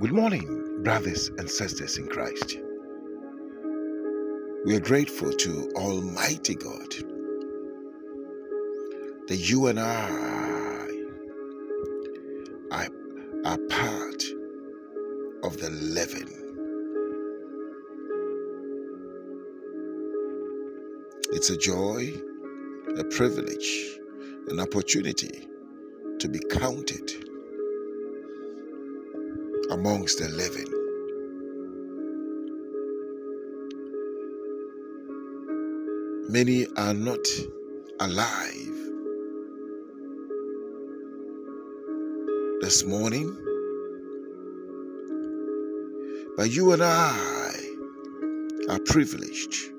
Good morning, brothers and sisters in Christ. We are grateful to Almighty God that you and I are, are part of the living. It's a joy, a privilege, an opportunity to be counted amongst the living. Many are not alive this morning, but you and I are privileged.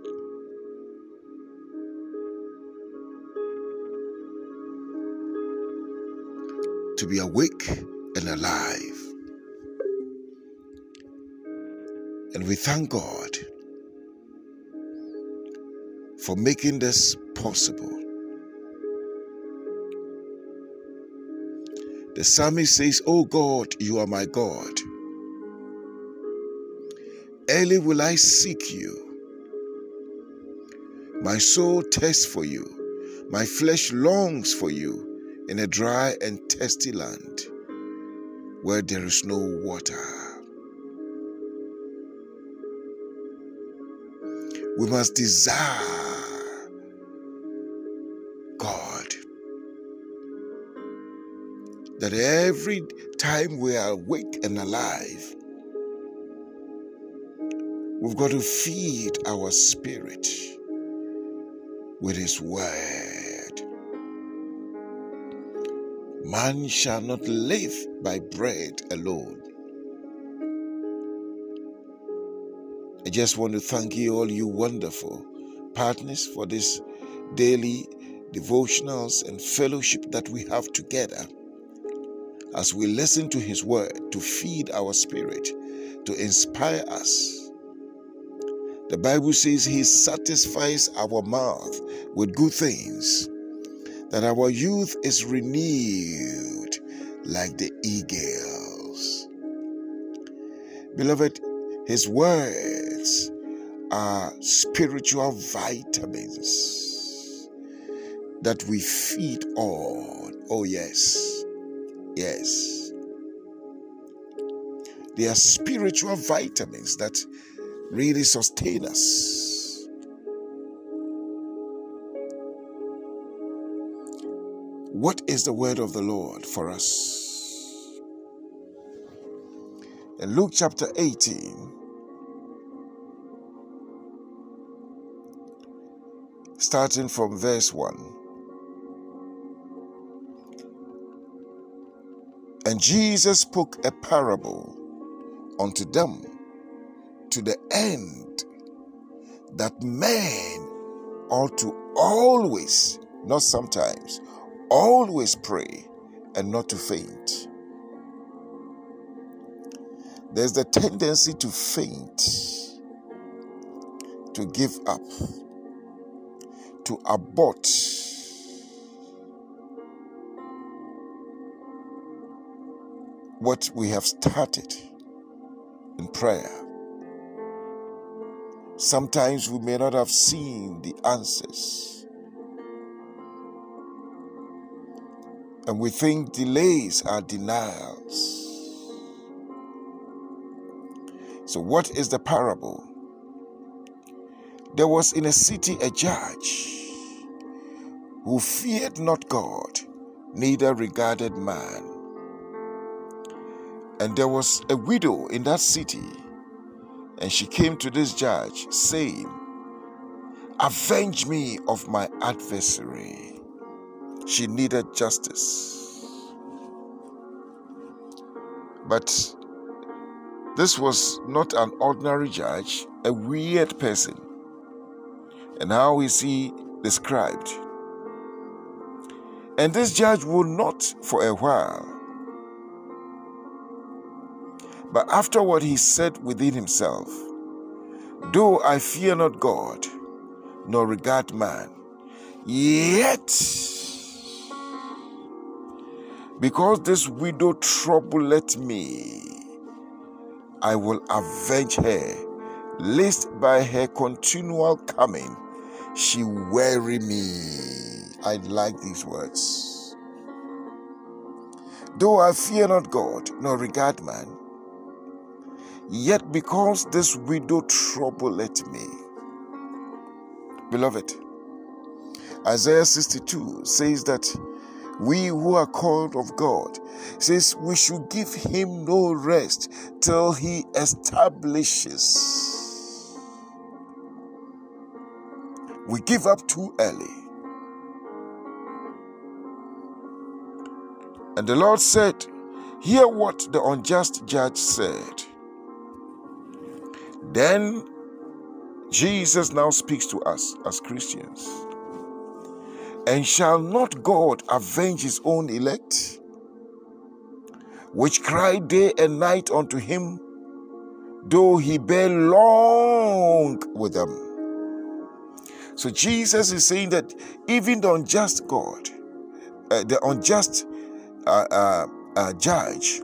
To be awake and alive. And we thank God for making this possible. The psalmist says, Oh God, you are my God. Early will I seek you. My soul thirsts for you. My flesh longs for you in a dry and thirsty land where there is no water. We must desire God. That every time we are awake and alive, we've got to feed our spirit with His Word. Man shall not live by bread alone I just want to thank you, all you wonderful partners, for this daily devotionals and fellowship that we have together as we listen to His word to feed our spirit, to inspire us. The Bible says He satisfies our mouth with good things, that our youth is renewed like the eagles. Beloved, His word are spiritual vitamins that we feed on. Oh, yes. Yes. They are spiritual vitamins that really sustain us. What is the word of the Lord for us? In Luke chapter 18, starting from verse 1. And Jesus spoke a parable unto them to the end that men ought to always, not sometimes, always pray and not to faint. There's the tendency to faint, to give up to abort what we have started in prayer. Sometimes we may not have seen the answers. And we think delays are denials. So, what is the parable? There was in a city a judge who feared not God, neither regarded man. And there was a widow in that city, and she came to this judge, saying, Avenge me of my adversary. She needed justice. But this was not an ordinary judge, a weird person. And how is he described? And this judge will not for a while. But afterward he said within himself, Though I fear not God, nor regard man, yet because this widow troubleth me, I will avenge her, lest by her continual coming she weary me. I like these words. Though I fear not God, nor regard man, yet because this widow troubleth me. Beloved, Isaiah 62 says that we who are called of God says we should give him no rest till he establishes. We give up too early. And the Lord said, Hear what the unjust judge said. Then Jesus now speaks to us as Christians. And shall not God avenge his own elect, which cry day and night unto him, though he bear long with them? So Jesus is saying that even the unjust God, uh, the unjust uh, uh, uh judge,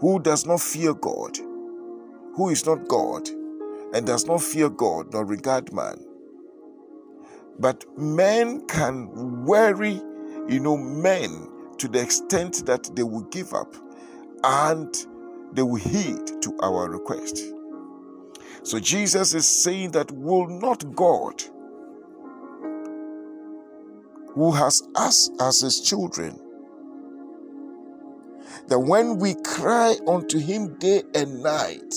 who does not fear God, who is not God, and does not fear God nor regard man, but men can worry, you know, men to the extent that they will give up and they will heed to our request. So Jesus is saying that will not God, who has us as his children, that when we cry unto him day and night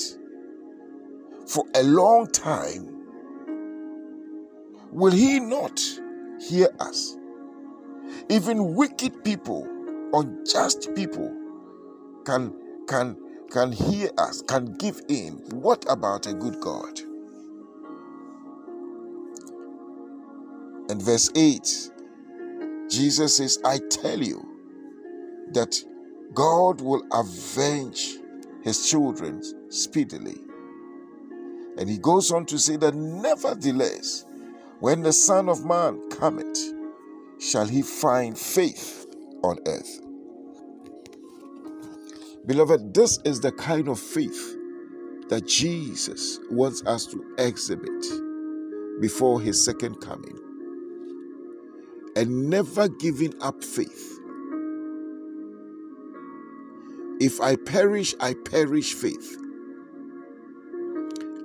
for a long time, will he not hear us? Even wicked people, unjust people can can can hear us, can give in. What about a good God? And verse 8, Jesus says, I tell you that God will avenge his children speedily. And he goes on to say that nevertheless, when the Son of Man cometh, shall he find faith on earth? Beloved, this is the kind of faith that Jesus wants us to exhibit before his second coming. And never giving up faith. If I perish, I perish faith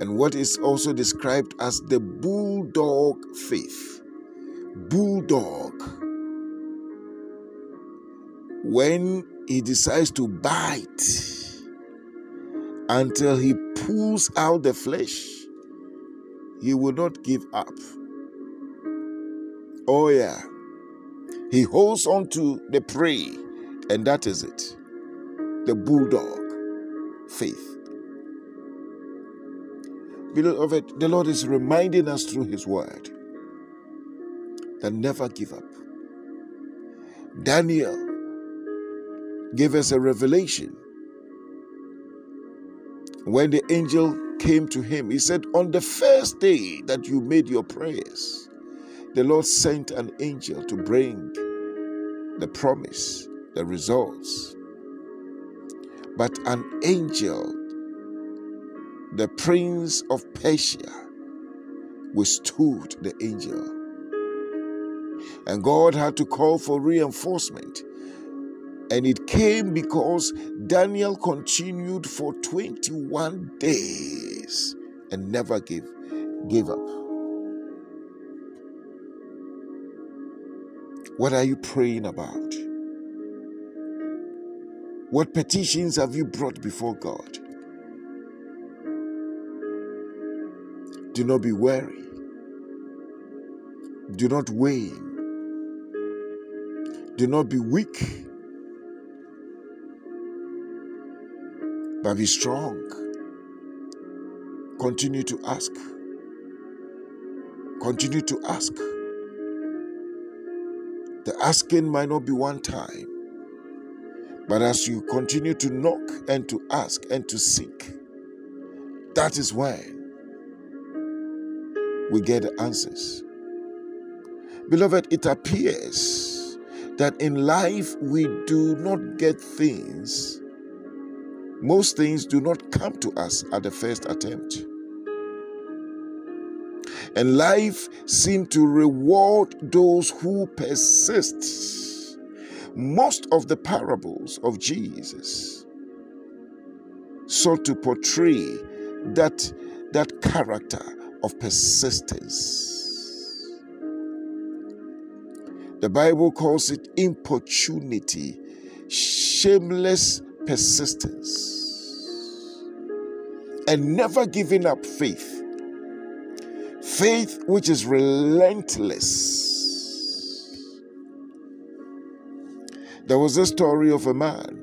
and what is also described as the bulldog faith. Bulldog. When he decides to bite until he pulls out the flesh, he will not give up. Oh, yeah. He holds on to the prey, and that is it. The bulldog faith. Beloved, the Lord is reminding us through His word that never give up. Daniel gave us a revelation when the angel came to him. He said, On the first day that you made your prayers, the Lord sent an angel to bring the promise, the results. But an angel the prince of Persia withstood the angel. And God had to call for reinforcement. And it came because Daniel continued for 21 days and never gave, gave up. What are you praying about? What petitions have you brought before God? Do not be weary. Do not wane. Do not be weak. But be strong. Continue to ask. Continue to ask. The asking might not be one time, but as you continue to knock and to ask and to seek, that is when we get the answers. Beloved, it appears that in life we do not get things most things do not come to us at the first attempt. And life seems to reward those who persist. Most of the parables of Jesus sought to portray that, that character of persistence. The Bible calls it importunity, shameless persistence, and never giving up faith. Faith which is relentless. There was a story of a man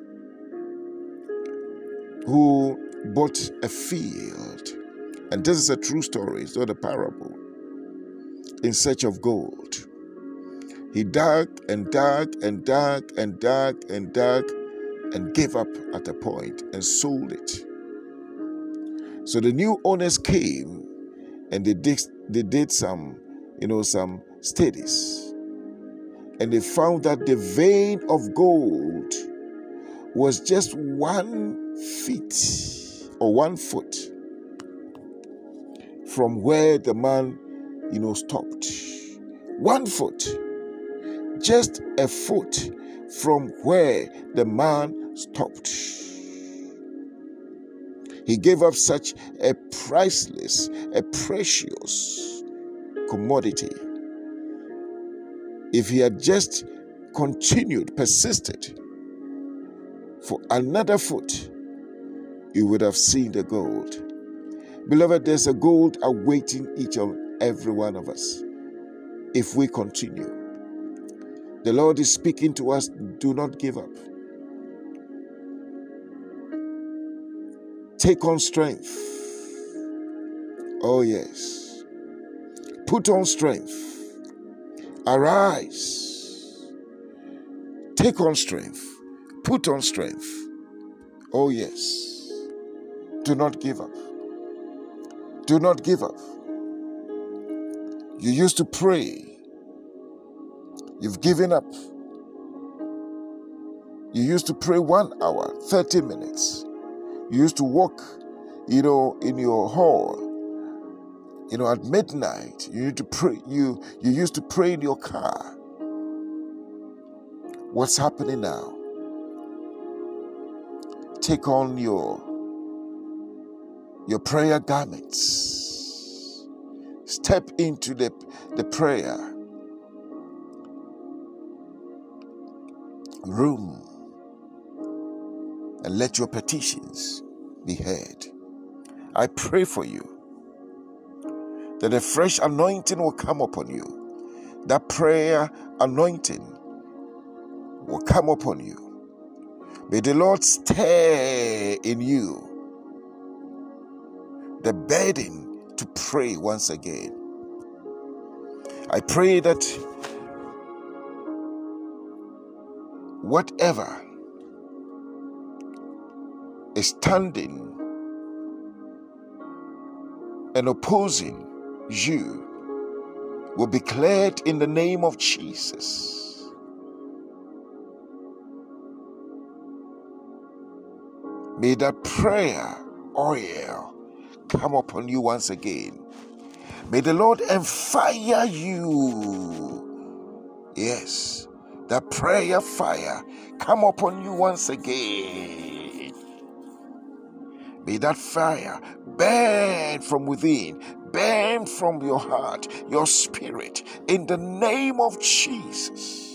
who bought a field, and this is a true story, it's not a parable, in search of gold. He dug and dug and dug and dug and dug and gave up at a point and sold it. So the new owners came and they did, they did some, you know, some studies. And they found that the vein of gold was just one feet or one foot from where the man, you know, stopped. One foot just a foot from where the man stopped. He gave up such a priceless, a precious commodity. If he had just continued, persisted for another foot, you would have seen the gold. Beloved, there's a gold awaiting each of every one of us if we continue. The Lord is speaking to us do not give up. Take on strength. Oh, yes. Put on strength. Arise. Take on strength. Put on strength. Oh, yes. Do not give up. Do not give up. You used to pray You've given up. You used to pray one hour, 30 minutes. You used to walk, you know, in your hall. You know, at midnight, you used to pray. You you used to pray in your car. What's happening now? Take on your your prayer garments. Step into the, the prayer room and let your petitions be heard. I pray for you that a fresh anointing will come upon you. That prayer anointing will come upon you. May the Lord stir in you the burden to pray once again. I pray that whatever standing and opposing you will be cleared in the name of Jesus. May that prayer oil come upon you once again. May the Lord enfire you. Yes the prayer fire come upon you once again. May that fire burn from within, burn from your heart, your spirit, in the name of Jesus.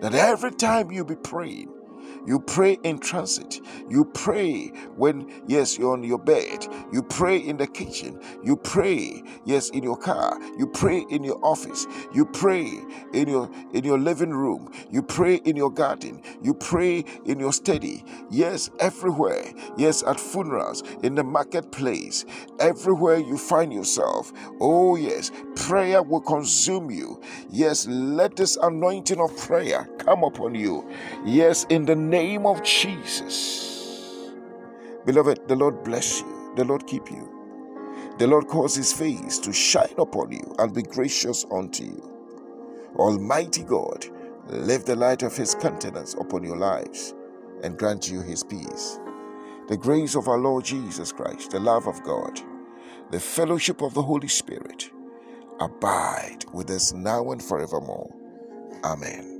That every time you be praying, you pray in transit. You pray when, yes, you're on your bed. You pray in the kitchen. You pray, yes, in your car. You pray in your office. You pray in your in your living room. You pray in your garden. You pray in your study. Yes, everywhere. Yes, at funerals, in the marketplace, everywhere you find yourself. Oh, yes, prayer will consume you. Yes, let this anointing of prayer come upon you. Yes, in the name name of Jesus. Beloved, the Lord bless you, the Lord keep you. The Lord cause his face to shine upon you and be gracious unto you. Almighty God, lift the light of his countenance upon your lives and grant you his peace. The grace of our Lord Jesus Christ, the love of God, the fellowship of the Holy Spirit abide with us now and forevermore. Amen.